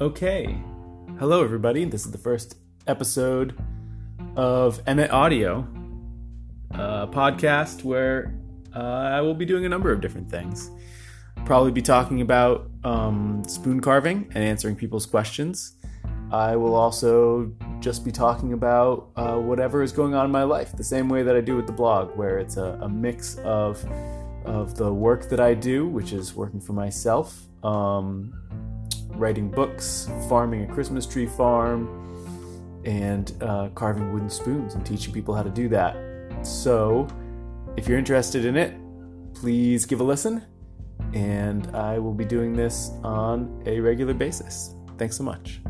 Okay. Hello, everybody. This is the first episode of Emmet Audio, a podcast where uh, I will be doing a number of different things. Probably be talking about um, spoon carving and answering people's questions. I will also just be talking about uh, whatever is going on in my life, the same way that I do with the blog, where it's a, a mix of of the work that I do, which is working for myself, um, writing books, farming a Christmas tree farm, and uh, carving wooden spoons and teaching people how to do that. So, if you're interested in it, please give a listen, and I will be doing this on a regular basis. Thanks so much.